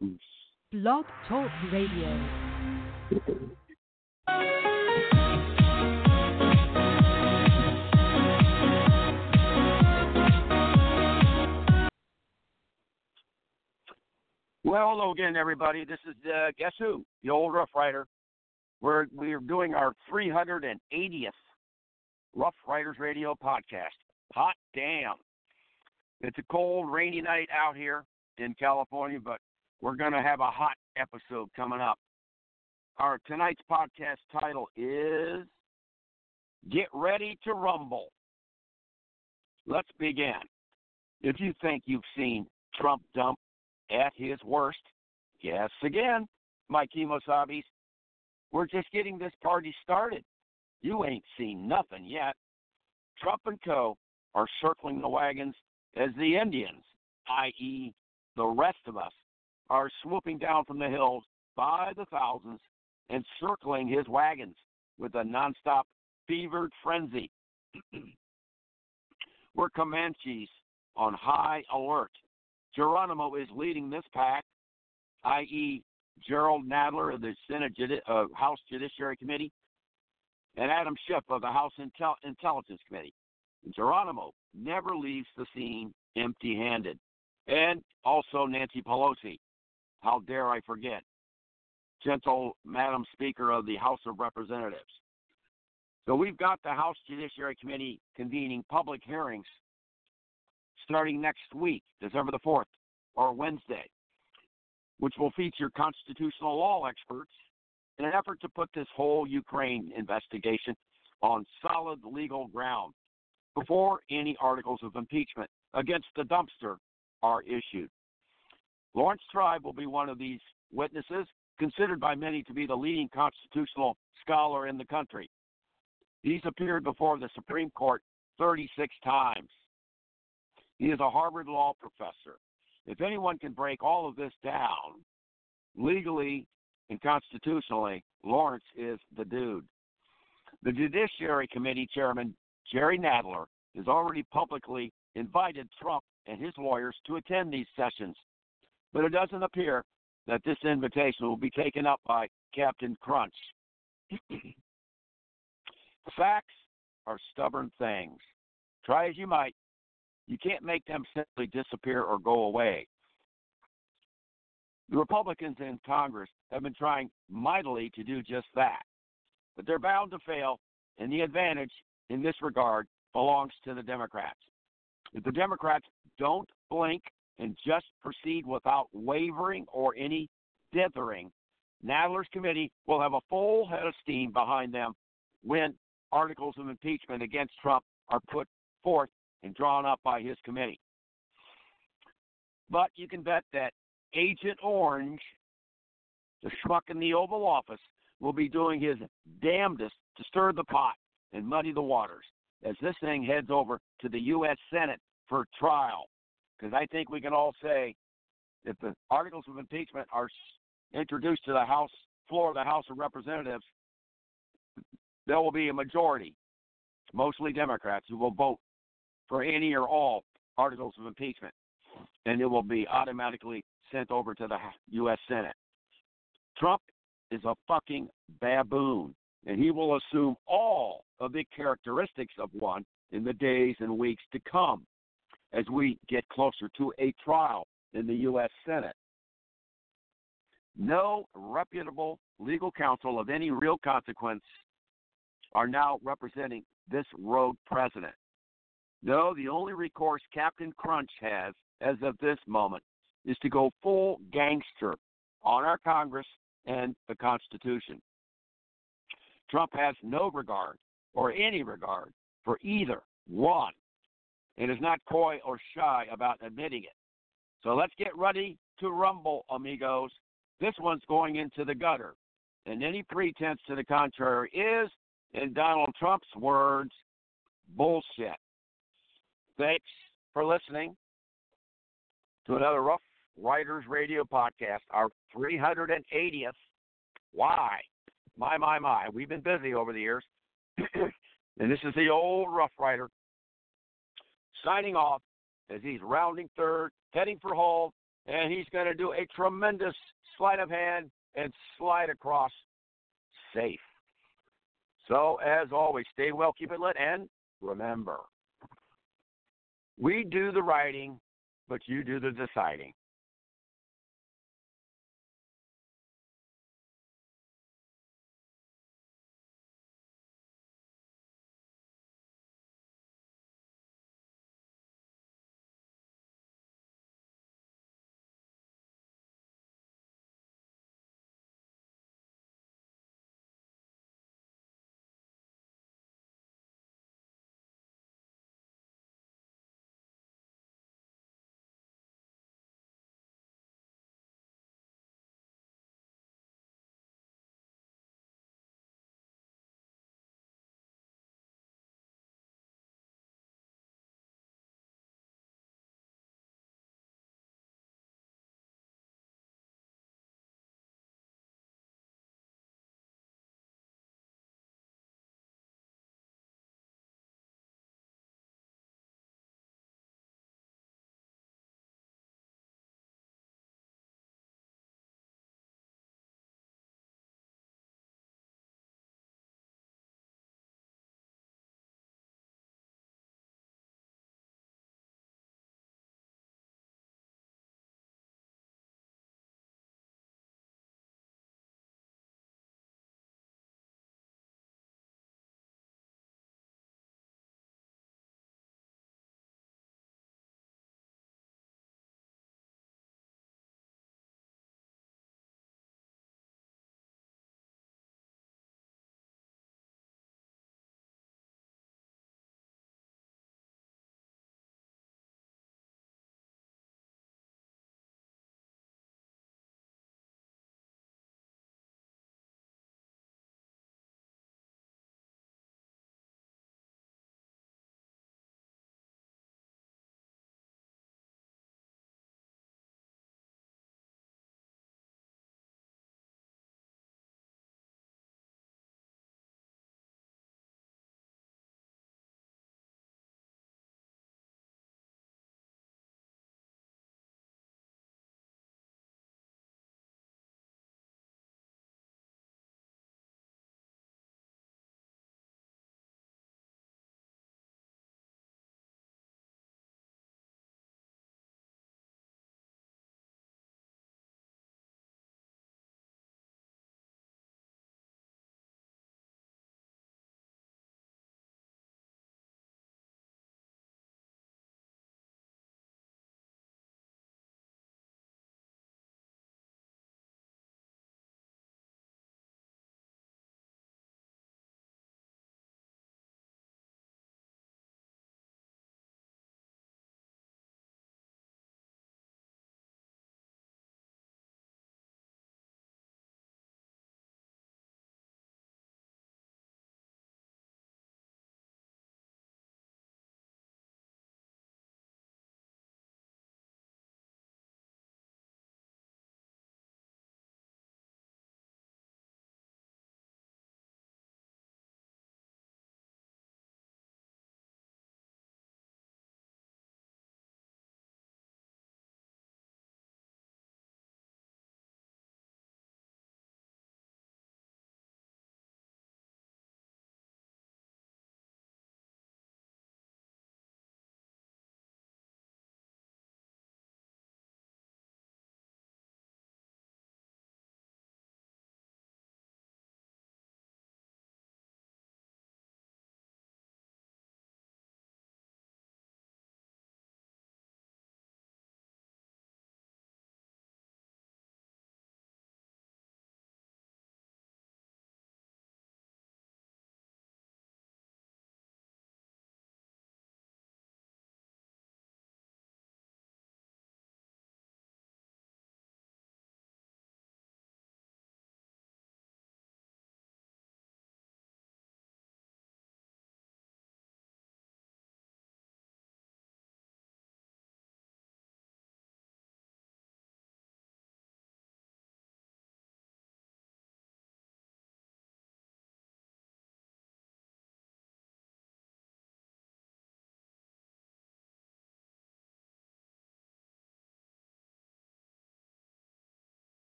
Blog Talk Radio. Well, hello again, everybody. This is uh, guess who? The old Rough Rider. We're we're doing our 380th Rough Riders Radio podcast. Hot damn! It's a cold, rainy night out here in California, but we're going to have a hot episode coming up. Our tonight's podcast title is "Get Ready to Rumble." Let's begin. If you think you've seen Trump dump at his worst. guess again, my Kemosabis. We're just getting this party started. You ain't seen nothing yet. Trump and co. are circling the wagons as the Indians, i.e., the rest of us, are swooping down from the hills by the thousands and circling his wagons with a nonstop fevered frenzy. We're Comanches on high alert Geronimo is leading this pack, i.e., Jerrold Nadler of the Senate Judi- uh, House Judiciary Committee, and Adam Schiff of the House Intel- Intelligence Committee. Geronimo never leaves the scene empty handed. And also Nancy Pelosi. How dare I forget? Gentle Madam Speaker of the House of Representatives. So we've got the House Judiciary Committee convening public hearings starting next week, December the 4th, or Wednesday, which will feature constitutional law experts in an effort to put this whole Ukraine investigation on solid legal ground before any articles of impeachment against the dumpster are issued. Laurence Tribe will be one of these witnesses, considered by many to be the leading constitutional scholar in the country. He's appeared before the Supreme Court 36 times. He is a Harvard law professor. If anyone can break all of this down legally and constitutionally, Laurence is the dude. The Judiciary Committee Chairman, Jerry Nadler, has already publicly invited Trump and his lawyers to attend these sessions, but it doesn't appear that this invitation will be taken up by Captain Crunch. Facts are stubborn things. Try as you might, you can't make them simply disappear or go away. The Republicans in Congress have been trying mightily to do just that, but they're bound to fail, and the advantage in this regard belongs to the Democrats. If the Democrats don't blink and just proceed without wavering or any dithering, Nadler's committee will have a full head of steam behind them when articles of impeachment against Trump are put forth and drawn up by his committee. But you can bet that Agent Orange, the schmuck in the Oval Office, will be doing his damnedest to stir the pot and muddy the waters as this thing heads over to the U.S. Senate for trial. Because I think we can all say if the articles of impeachment are introduced to the House floor of the House of Representatives, there will be a majority, mostly Democrats, who will vote for any or all articles of impeachment, and it will be automatically sent over to the U.S. Senate. Trump is a fucking baboon, and he will assume all of the characteristics of one in the days and weeks to come as we get closer to a trial in the U.S. Senate. No reputable legal counsel of any real consequence are now representing this rogue president. No, the only recourse Captain Crunch has as of this moment is to go full gangster on our Congress and the Constitution. Trump has no regard or any regard for either one and is not coy or shy about admitting it. So let's get ready to rumble, amigos. This one's going into the gutter, and any pretense to the contrary is, in Donald Trump's words, bullshit. Thanks for listening to another Rough Riders Radio podcast, our 380th. Why? My, my, my. We've been busy over the years. and this is the old Rough Rider signing off as he's rounding third, heading for home, and he's going to do a tremendous sleight of hand and slide across safe. So, as always, stay well, keep it lit, and remember, we do the writing, but you do the deciding.